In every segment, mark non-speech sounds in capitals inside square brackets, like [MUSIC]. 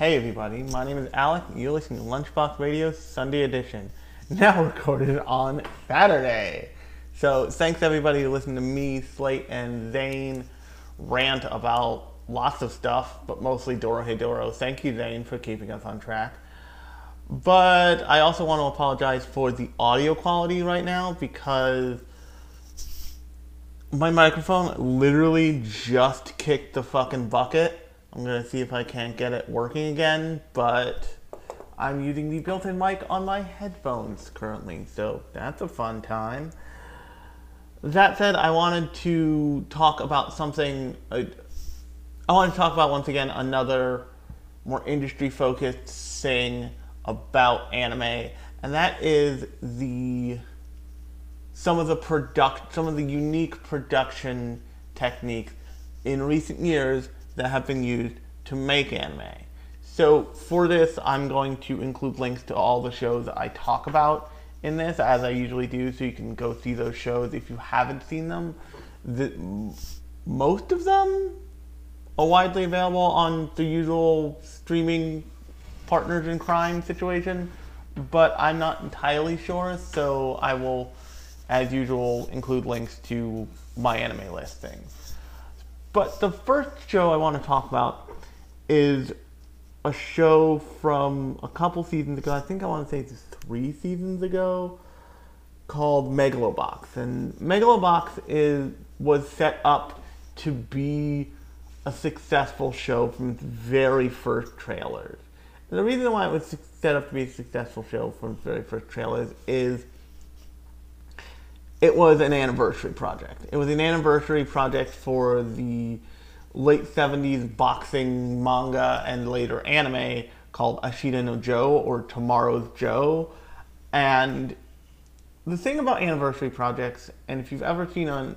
Hey everybody, my name is Alec. You're listening to Lunchbox Radio's Sunday edition, now [LAUGHS] recorded on Saturday. So thanks everybody to listen to me, Slate, and Zane rant about lots of stuff, but mostly Dorohedoro. Thank you, Zane, for keeping us on track. But I also want to apologize for the audio quality right now because my microphone literally just kicked the fucking bucket. I'm gonna see if I can't get it working again, but I'm using the built-in mic on my headphones currently, so that's a fun time. That said, I wanted to talk about something. Uh, I want to talk about once again another more industry-focused thing about anime, and that is the some of the product, some of the unique production techniques in recent years that have been used to make anime. So for this, I'm going to include links to all the shows I talk about in this, as I usually do, so you can go see those shows if you haven't seen them. The, most of them are widely available on the usual streaming partners in crime situation, but I'm not entirely sure, so I will, as usual, include links to my anime list things. But the first show I want to talk about is a show from a couple seasons ago. I think I want to say it's three seasons ago, called Megalobox. And Megalobox is was set up to be a successful show from its very first trailers. And the reason why it was set up to be a successful show from its very first trailers is it was an anniversary project. It was an anniversary project for the late 70s boxing manga and later anime called Ashita no Joe or Tomorrow's Joe. And the thing about anniversary projects, and if you've ever seen an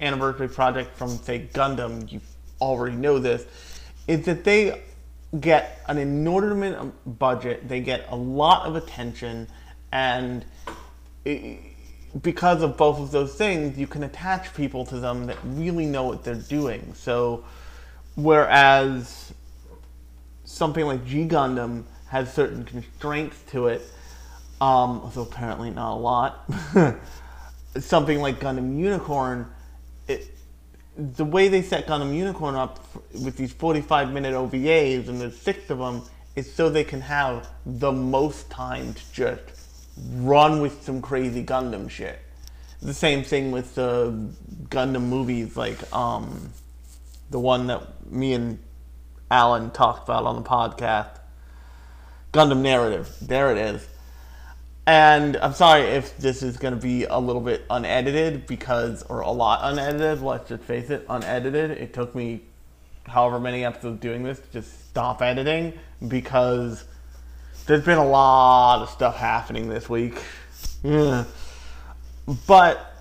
anniversary project from, say, Gundam, you already know this, is that they get an inordinate budget, they get a lot of attention, and because of both of those things, you can attach people to them that really know what they're doing. So, whereas something like G Gundam has certain constraints to it, um, although apparently not a lot, [LAUGHS] something like Gundam Unicorn, it, the way they set Gundam Unicorn up with these 45 minute OVAs, and there's six of them, is so they can have the most time to just run with some crazy Gundam shit. The same thing with the Gundam movies, like um, the one that me and Alan talked about on the podcast, Gundam Narrative. There it is. And I'm sorry if this is going to be a little bit unedited because, or a lot unedited, let's just face it, unedited. It took me however many episodes doing this to just stop editing because there's been a lot of stuff happening this week. Yeah. But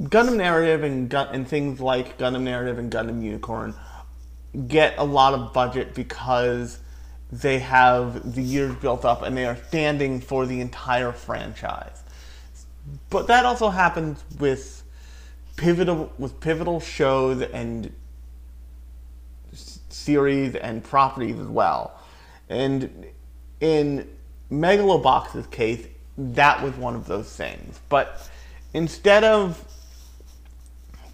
Gundam Narrative and, Gun- and things like Gundam Narrative and Gundam Unicorn get a lot of budget because they have the years built up and they are standing for the entire franchise. But that also happens with pivotal with pivotal shows and series and properties as well. And in Megalobox's case, that was one of those things. But instead of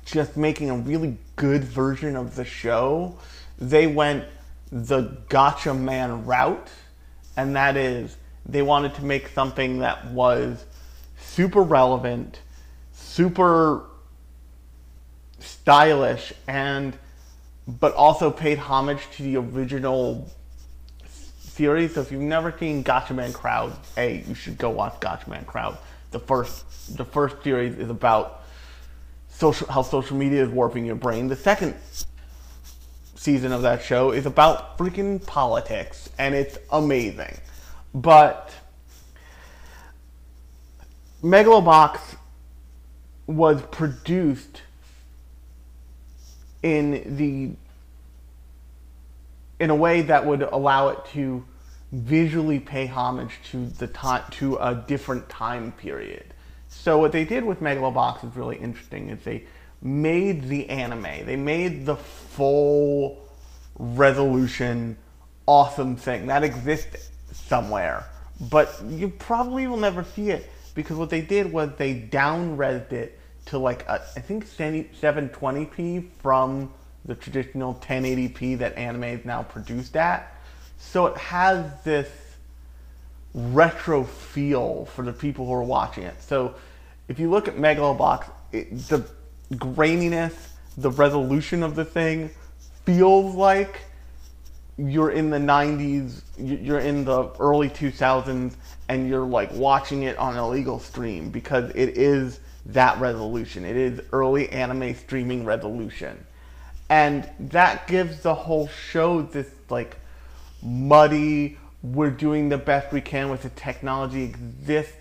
just making a really good version of the show, they went the Gatchaman route, and that is they wanted to make something that was super relevant, super stylish, and but also paid homage to the original series. So if you've never seen Gatchaman Crowd, hey, you should go watch Gatchaman Crowd. The first the first series is about social how social media is warping your brain. The second season of that show is about freaking politics and it's amazing. But Megalobox was produced in the in a way that would allow it to visually pay homage to the to a different time period. So what they did with Megalobox is really interesting. Is they made the anime, they made the full resolution, awesome thing that exists somewhere, but you probably will never see it because what they did was they down resed it to like a, I think 720p from the traditional 1080p that anime is now produced at. So it has this retro feel for the people who are watching it. So if you look at Megalobox, it, the graininess, the resolution of the thing feels like you're in the 90s, you're in the early 2000s, and you're like watching it on illegal stream because it is that resolution. It is early anime streaming resolution. And that gives the whole show this like muddy, we're doing the best we can with the technology exists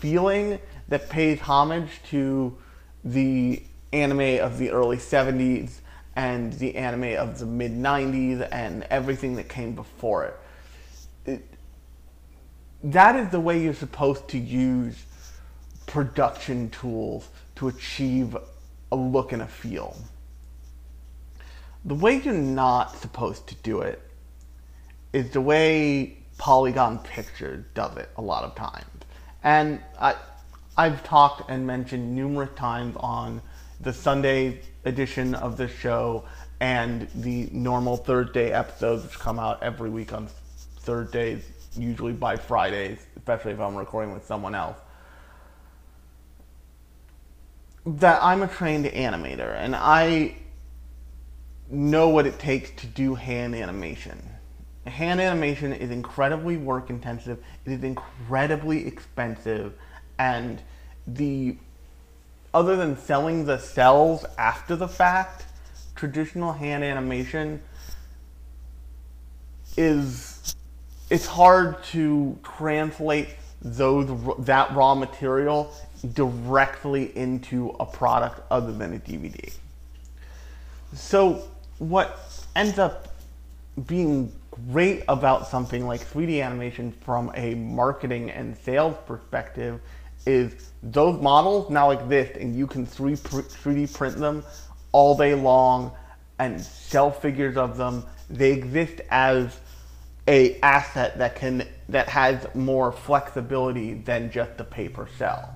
feeling that pays homage to the anime of the early 70s and the anime of the mid 90s and everything that came before it. it. That is the way you're supposed to use production tools to achieve a look and a feel. The way you're not supposed to do it is the way Polygon Pictures does it a lot of times. And I, I've talked and mentioned numerous times on the Sunday edition of this show and the normal Thursday episodes, which come out every week on Thursdays, usually by Fridays, especially if I'm recording with someone else. That I'm a trained animator and I know what it takes to do hand animation. Hand animation is incredibly work intensive, it is incredibly expensive, and the other than selling the cels after the fact, traditional hand animation is it's hard to translate those that raw material directly into a product other than a DVD. So what ends up being great about something like 3D animation from a marketing and sales perspective is those models now exist and you can 3D print them all day long and sell figures of them. They exist as a asset that can that has more flexibility than just the paper cel.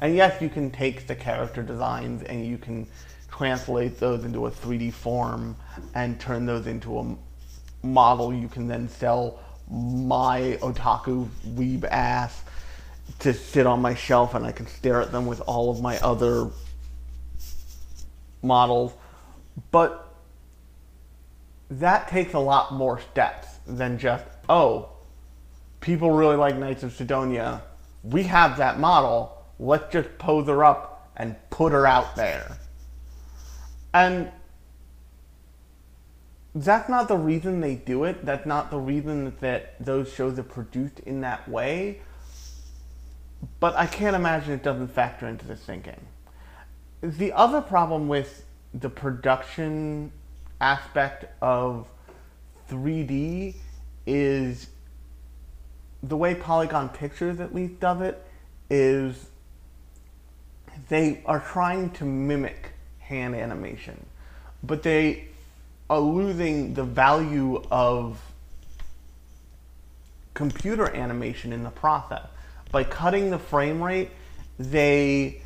And yes, you can take the character designs and you can translate those into a 3D form and turn those into a model you can then sell my otaku weeb ass to sit on my shelf and I can stare at them with all of my other models. But that takes a lot more steps than just, oh, people really like Knights of Sidonia. We have that model. Let's just pose her up and put her out there. And that's not the reason they do it. That's not the reason that those shows are produced in that way. But I can't imagine it doesn't factor into the thinking. The other problem with the production aspect of 3D is the way Polygon Pictures at least does it is they are trying to mimic hand animation, but they are losing the value of computer animation in the process. By cutting the frame rate, they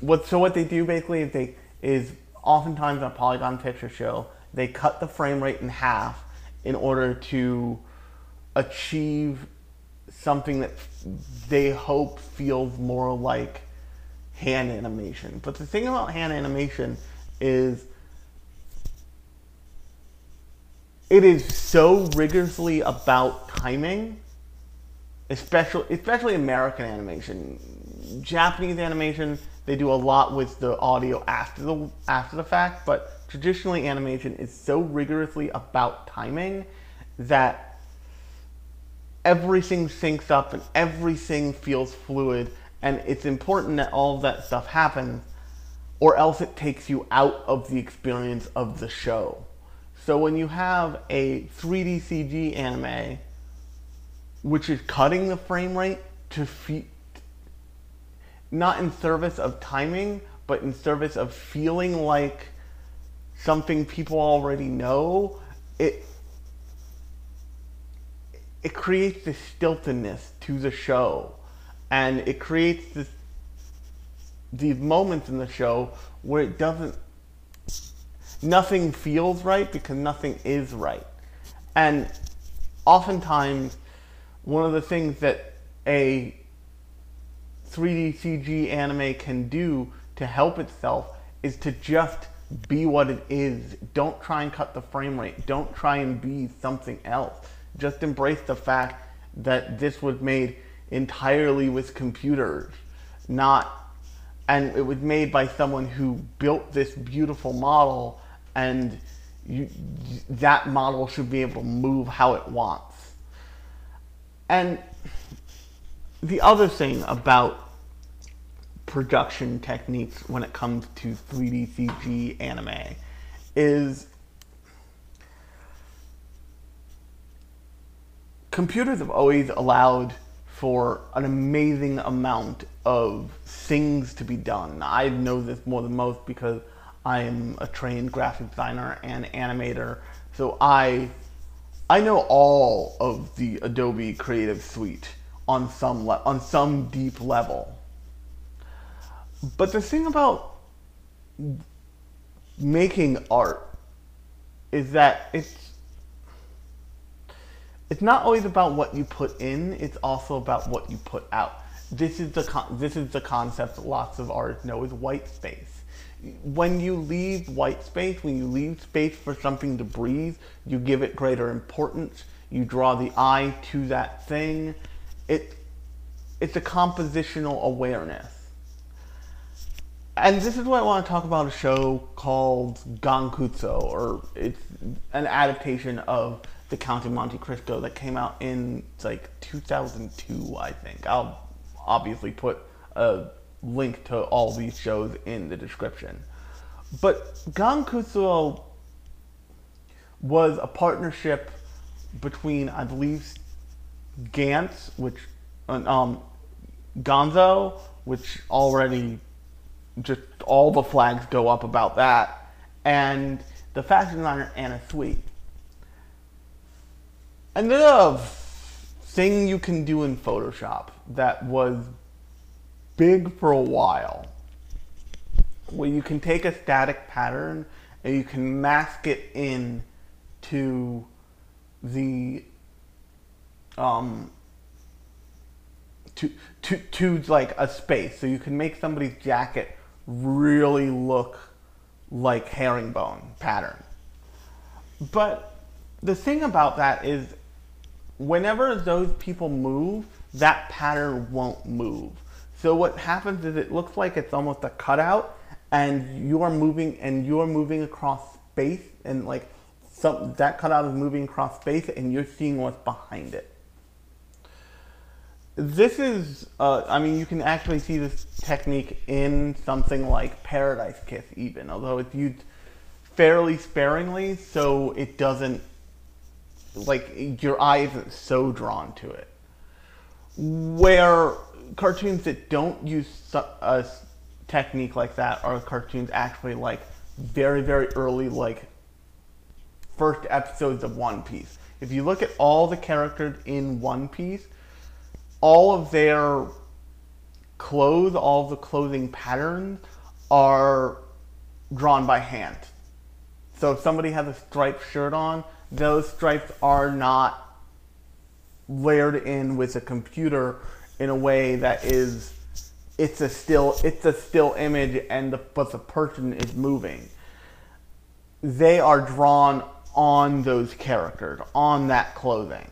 what so what they do basically is they is oftentimes on a polygon picture show they cut the frame rate in half in order to achieve something that they hope feels more like hand animation. But the thing about hand animation is it is so rigorously about timing, especially especially American animation. Japanese animation, they do a lot with the audio after the after the fact, but traditionally animation is so rigorously about timing that everything syncs up and everything feels fluid and it's important that all of that stuff happens, or else it takes you out of the experience of the show. So when you have a 3D CG anime, which is cutting the frame rate to fe- not in service of timing, but in service of feeling like something people already know, it it creates this stiltedness to the show, and it creates this these moments in the show where it doesn't nothing feels right because nothing is right. And oftentimes one of the things that a 3D CG anime can do to help itself is to just be what it is. Don't try and cut the frame rate. Don't try and be something else. Just embrace the fact that this was made entirely with computers, not and it was made by someone who built this beautiful model and you, that model should be able to move how it wants. And the other thing about production techniques when it comes to 3D CG anime is computers have always allowed for an amazing amount of things to be done. I know this more than most because I am a trained graphic designer and animator, so I I know all of the Adobe Creative Suite on some le- on some deep level. But the thing about making art is that it's it's not always about what you put in, it's also about what you put out. This is the con- this is the concept lots of artists know is white space when you leave white space, when you leave space for something to breathe, you give it greater importance. You draw the eye to that thing. It, it's a compositional awareness. And this is why I want to talk about a show called Gankutsuou, or it's an adaptation of The Count of Monte Cristo that came out in like 2002, I think. I'll obviously put a link to all these shows in the description. But Gankutsuou was a partnership between, I believe, Gantz, which, um, Gonzo, which already just all the flags go up about that, and the fashion designer Anna Sui. Another thing you can do in Photoshop that was big for a while where you can take a static pattern and you can mask it in to the um to to to like a space. So you can make somebody's jacket really look like herringbone pattern. But the thing about that is whenever those people move that pattern won't move so what happens is it looks like it's almost a cutout and you are moving and you are moving across space and like some that cutout is moving across space and you're seeing what's behind it. This is, uh, I mean, you can actually see this technique in something like Paradise Kiss, even, although it's used fairly sparingly, so it doesn't, like, your eye isn't so drawn to it. Where cartoons that don't use a technique like that are cartoons actually like very very early like first episodes of One Piece. If you look at all the characters in One Piece, all of their clothes, all of the clothing patterns are drawn by hand. So if somebody has a striped shirt on, those stripes are not layered in with a computer in a way that is it's a still it's a still image and the but the person is moving. They are drawn on those characters on that clothing.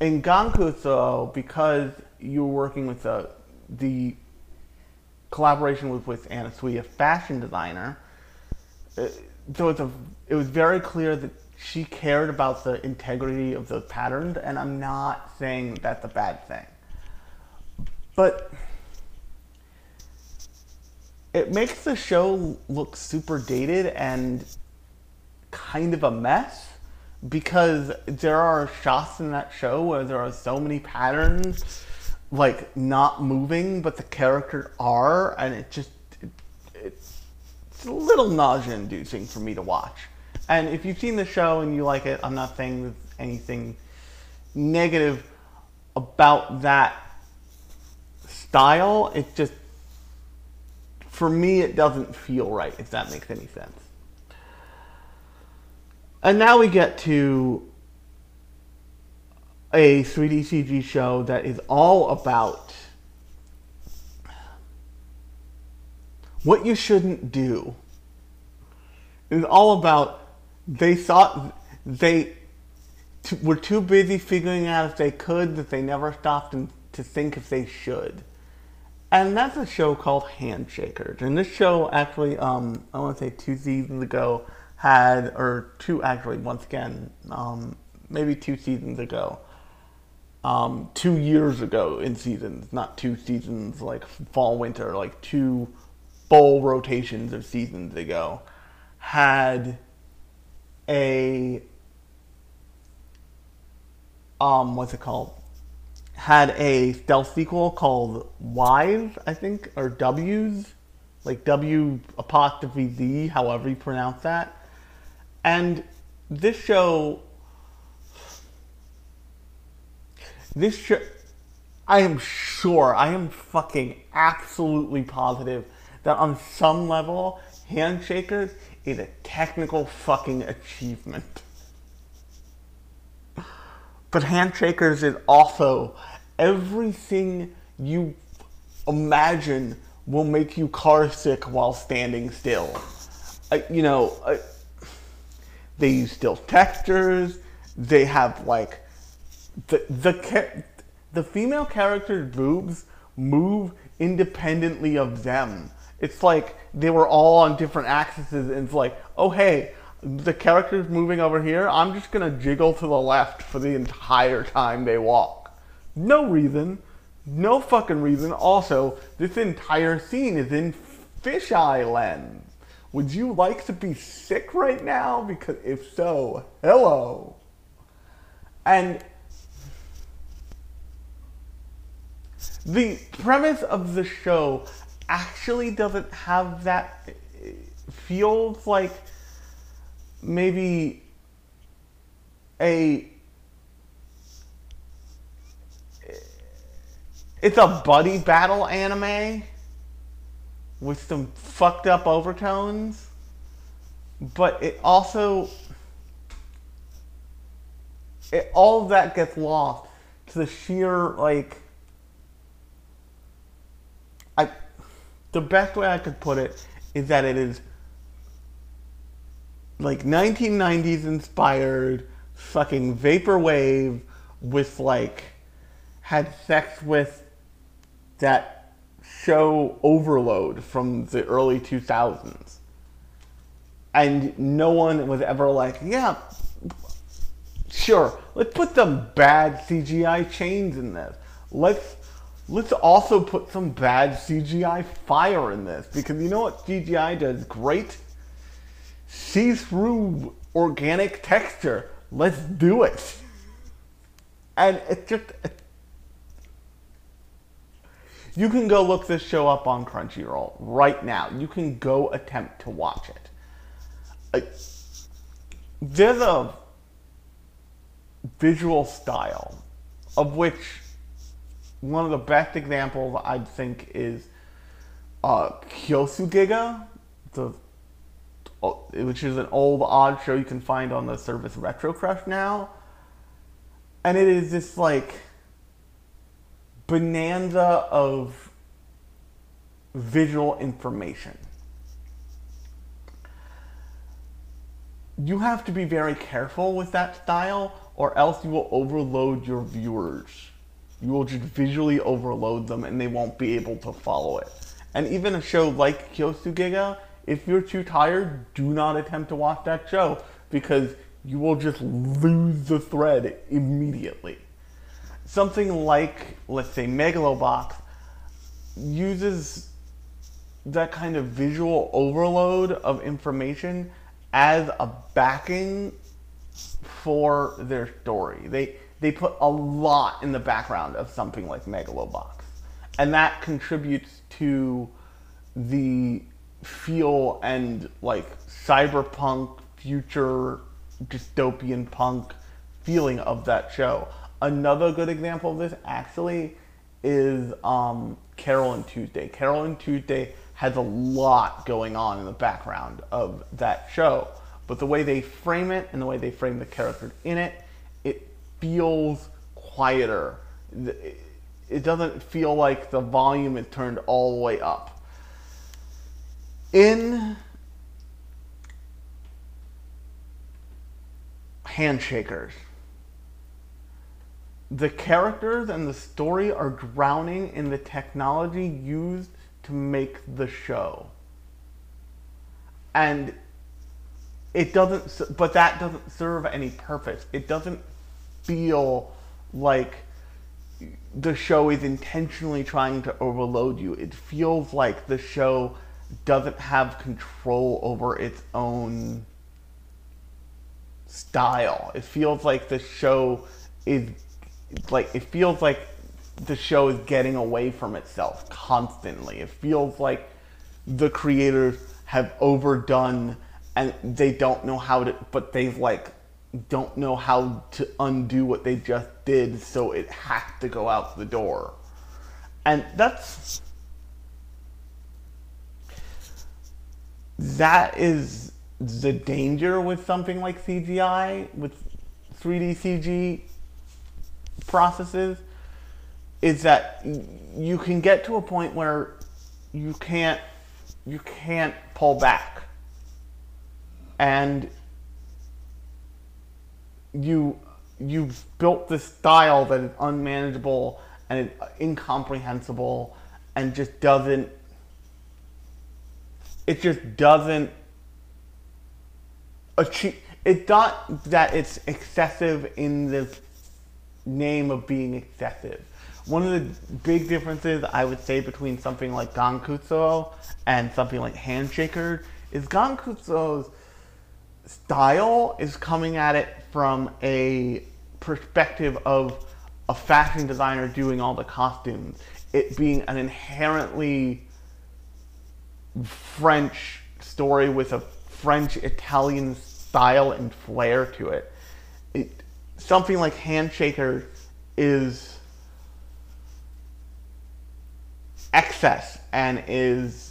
In Gankutsuou because you're working with the the collaboration was with Anna Sui, a fashion designer uh, so it's a it was very clear that she cared about the integrity of the patterns and I'm not saying that's a bad thing but it makes the show look super dated and kind of a mess because there are shots in that show where there are so many patterns like not moving but the characters are and it just it it's a little nausea inducing for me to watch. And if you've seen the show and you like it, I'm not saying anything negative about that style. It just, for me, it doesn't feel right, if that makes any sense. And now we get to a 3D CG show that is all about what you shouldn't do. It's all about they thought they t- were too busy figuring out if they could that they never stopped and to think if they should. And that's a show called Handshakers. And this show actually, um, I want to say two seasons ago, had, or two actually, once again, um, maybe two seasons ago, um, two years ago in seasons, not two seasons like fall, winter, like two full rotations of seasons ago, had a, um, what's it called? Had a stealth sequel called Wise, I think, or W'z, like W apostrophe Z, however you pronounce that and this show, this show, I am sure, I am fucking absolutely positive that on some level, Handshakers is a technical fucking achievement. But Handshakers is also everything you imagine will make you car sick while standing still. I, you know, I, they use still textures. They have like the the the female character's boobs move independently of them. It's like they were all on different axes, and it's like, oh hey, the character's moving over here. I'm just gonna jiggle to the left for the entire time they walk. No reason, no fucking reason. Also, this entire scene is in fisheye lens. Would you like to be sick right now? Because if so, hello. And the premise of the show actually doesn't have that. Feels like maybe a. It's a buddy battle anime with some fucked up overtones, but it also it, all of that gets lost to the sheer like I the best way I could put it is that it is like 1990s inspired fucking vaporwave with like had sex with that show Overload from the early 2000s. And no one was ever like, yeah, sure, let's put some bad CGI chains in this. Let's let's also put some bad CGI fire in this because you know what CGI does great? See-through organic texture. Let's do it. And it's just you can go look this show up on Crunchyroll right now. You can go attempt to watch it. There's a visual style of which one of the best examples I think is uh, Kyousogiga, the uh, which is an old odd show you can find on the service RetroCrush now, and it is this like bonanza of visual information. You have to be very careful with that style, or else you will overload your viewers. You will just visually overload them and they won't be able to follow it. And even a show like Kyousogiga, if you're too tired, do not attempt to watch that show because you will just lose the thread immediately something like, let's say, Megalobox uses that kind of visual overload of information as a backing for their story. They they put a lot in the background of something like Megalobox. And that contributes to the feel and like cyberpunk future dystopian punk feeling of that show. Another good example of this actually is um, Carole and Tuesday. Carole and Tuesday has a lot going on in the background of that show, but the way they frame it and the way they frame the characters in it feels quieter. It doesn't feel like the volume is turned all the way up. In Handshakers, the characters and the story are drowning in the technology used to make the show. And it doesn't, but that doesn't serve any purpose. It doesn't feel like the show is intentionally trying to overload you. It feels like the show doesn't have control over its own style. It feels like the show is like it feels like the show is getting away from itself constantly. It feels like the creators have overdone and they don't know how to but they've like don't know how to undo what they just did so it has to go out the door. And that's that is the danger with something like CGI with 3D CG processes is that you can get to a point where you can't you can't pull back and you you've built this style that is unmanageable and incomprehensible and just doesn't it just doesn't achieve it's not that it's excessive in the name of being excessive. One of the big differences I would say between something like Gankutsuou and something like Handshaker is Gankutsuou's style is coming at it from a perspective of a fashion designer doing all the costumes. It being an inherently French story with a French Italian style and flair to it. it something like Handshaker is excess and is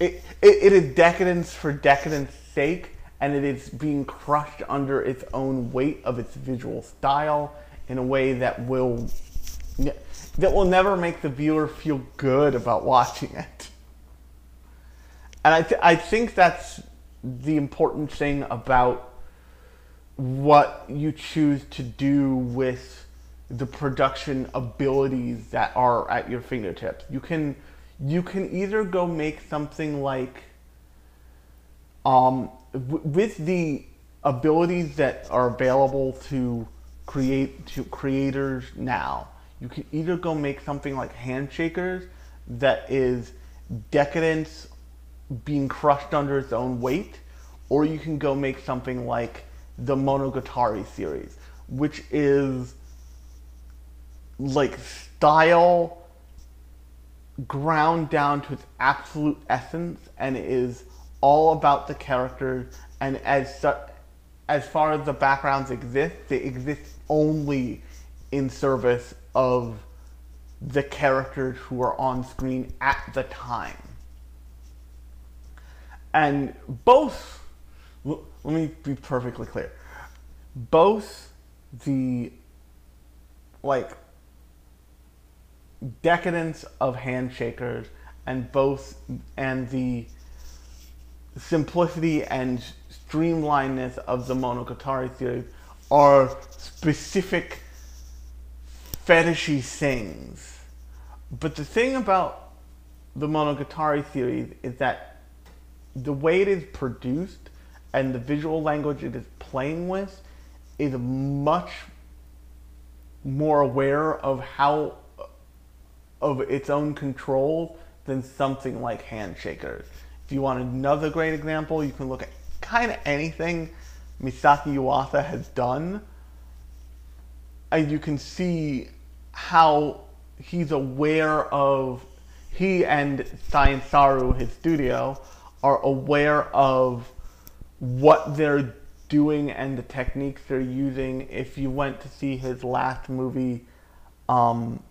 it, it, it is decadence for decadence sake and it is being crushed under its own weight of its visual style in a way that will that will never make the viewer feel good about watching [LAUGHS] it and I, th- I think that's the important thing about what you choose to do with the production abilities that are at your fingertips. You can you can either go make something like um, with the abilities that are available to create to creators now. You can either go make something like Handshakers that is decadence being crushed under its own weight, or you can go make something like the Monogatari series, which is like style ground down to its absolute essence and is all about the characters and as su- as far as the backgrounds exist they exist only in service of the characters who are on screen at the time. And both, let me be perfectly clear, both the like decadence of handshakers and both and the simplicity and streamlinedness of the Monogatari series are specific fetishy things. But the thing about the Monogatari series is that the way it is produced and the visual language it is playing with is much more aware of how of its own control than something like handshakers. If you want another great example, you can look at kind of anything Masaaki Yuasa has done, and you can see how he's aware of he and Science Saru, his studio, are aware of what they're doing and the techniques they're using. If you went to see his last movie, um,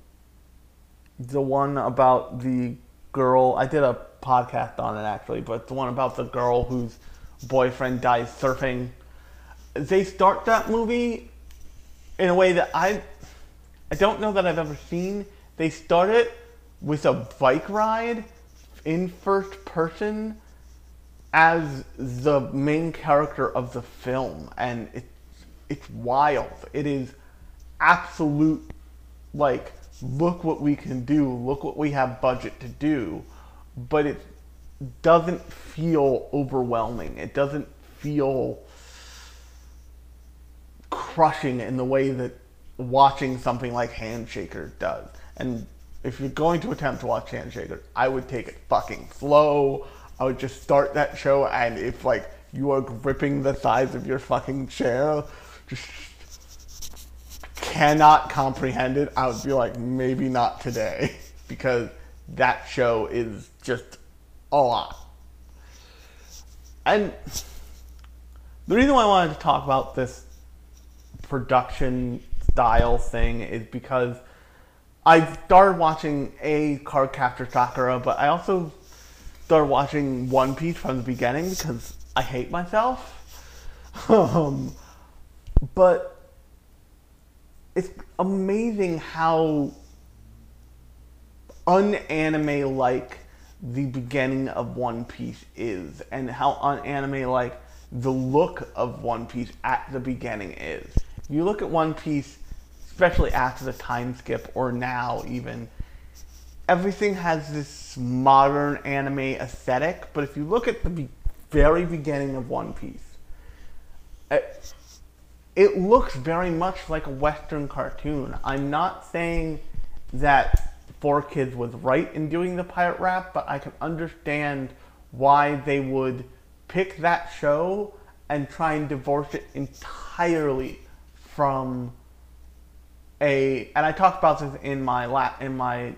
the one about the girl, I did a podcast on it actually, but the one about the girl whose boyfriend dies surfing. They start that movie in a way that I, I don't know that I've ever seen. They start it with a bike ride in first person as the main character of the film, and it's it's wild. It is absolute like look what we can do, look what we have budget to do, but it doesn't feel overwhelming. It doesn't feel crushing in the way that watching something like Handshaker does. And if you're going to attempt to watch Handshaker, I would take it fucking slow. I would just start that show, and if like you are gripping the sides of your fucking chair, just cannot comprehend it, I would be like, maybe not today, [LAUGHS] because that show is just a lot. And the reason why I wanted to talk about this production style thing is because I started watching a Card Cardcaptor Sakura, but I also started watching One Piece from the beginning because I hate myself. [LAUGHS] um, but it's amazing how unanime like the beginning of One Piece is, and how unanime like the look of One Piece at the beginning is. You look at One Piece, especially after the time skip, or now even, everything has this modern anime aesthetic, but if you look at the be- very beginning of One Piece, it, it looks very much like a Western cartoon. I'm not saying that 4Kids was right in doing the pirate rap, but I can understand why they would pick that show and try and divorce it entirely from a and I talked about this in my la, in my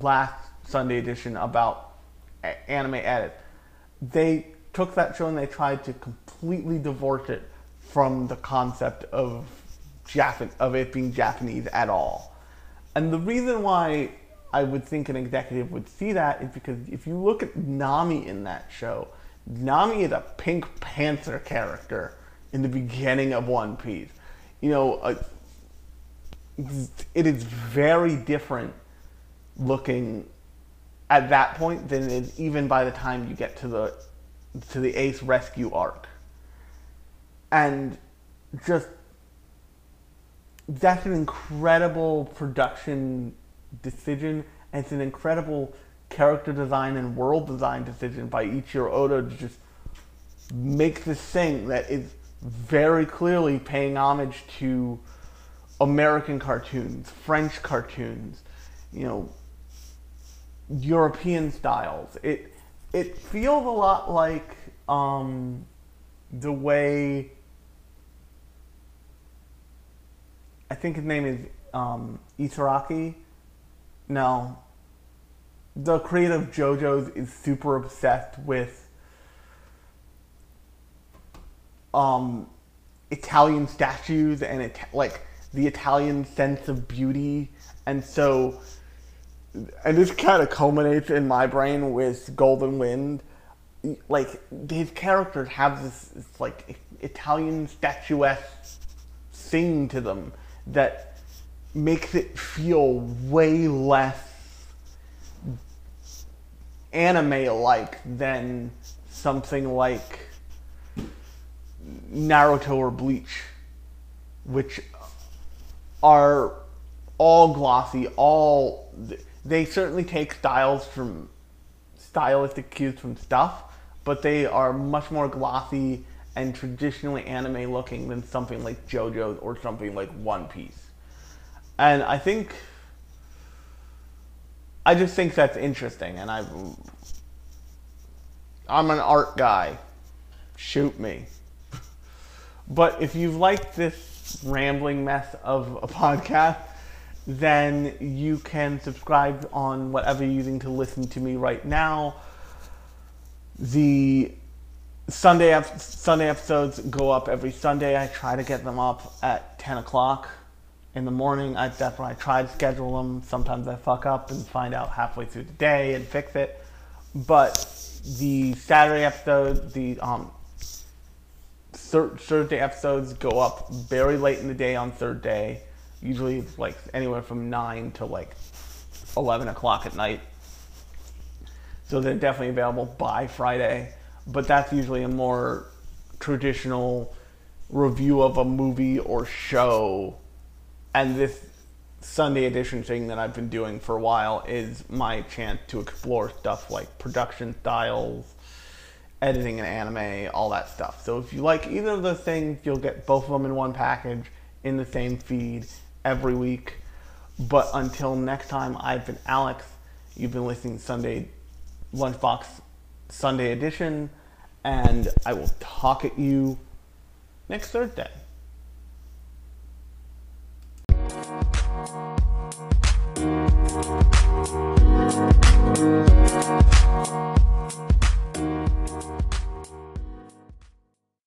last Sunday edition about anime edit. They took that show and they tried to completely divorce it from the concept of Japan of it being Japanese at all. And the reason why I would think an executive would see that is because if you look at Nami in that show, Nami is a Pink Panther character in the beginning of One Piece. You know, uh, it is very different looking at that point than it is even by the time you get to the to the Ace rescue arc. And just that's an incredible production decision and it's an incredible character design and world design decision by Eiichiro Oda to just make this thing that is very clearly paying homage to American cartoons, French cartoons, you know, European styles. It it feels a lot like um, the way I think his name is um, Itagaki. No, the creator of JoJo's is super obsessed with um, Italian statues and it like the Italian sense of beauty, and so and this kind of culminates in my brain with Golden Wind. Like his characters have this, this like Italian statuesque thing to them that makes it feel way less anime like than something like Naruto or Bleach, which are all glossy, all they certainly take styles from stylistic cues from stuff, but they are much more glossy and traditionally anime looking than something like JoJo's or something like One Piece. And I think I just think that's interesting and I I'm an art guy. Shoot me. [LAUGHS] But if you've liked this rambling mess of a [LAUGHS] podcast, then you can subscribe on whatever you're using to listen to me right now. The Sunday Sunday episodes go up every Sunday. I try to get them up at 10 o'clock in the morning. I, that's when I try to schedule them. Sometimes I fuck up and find out halfway through the day and fix it. But the Saturday episode, the um, thir- Thursday episodes go up very late in the day on third day. Usually like anywhere from 9 to like 11 o'clock at night. So they're definitely available by Friday. But that's usually a more traditional review of a movie or show. And this Sunday edition thing that I've been doing for a while is my chance to explore stuff like production styles, editing an anime, all that stuff. So if you like either of those things, you'll get both of them in one package in the same feed every week. But until next time, I've been Alex. You've been listening to Sunday Lunchbox Sunday edition, and I will talk at you next Thursday.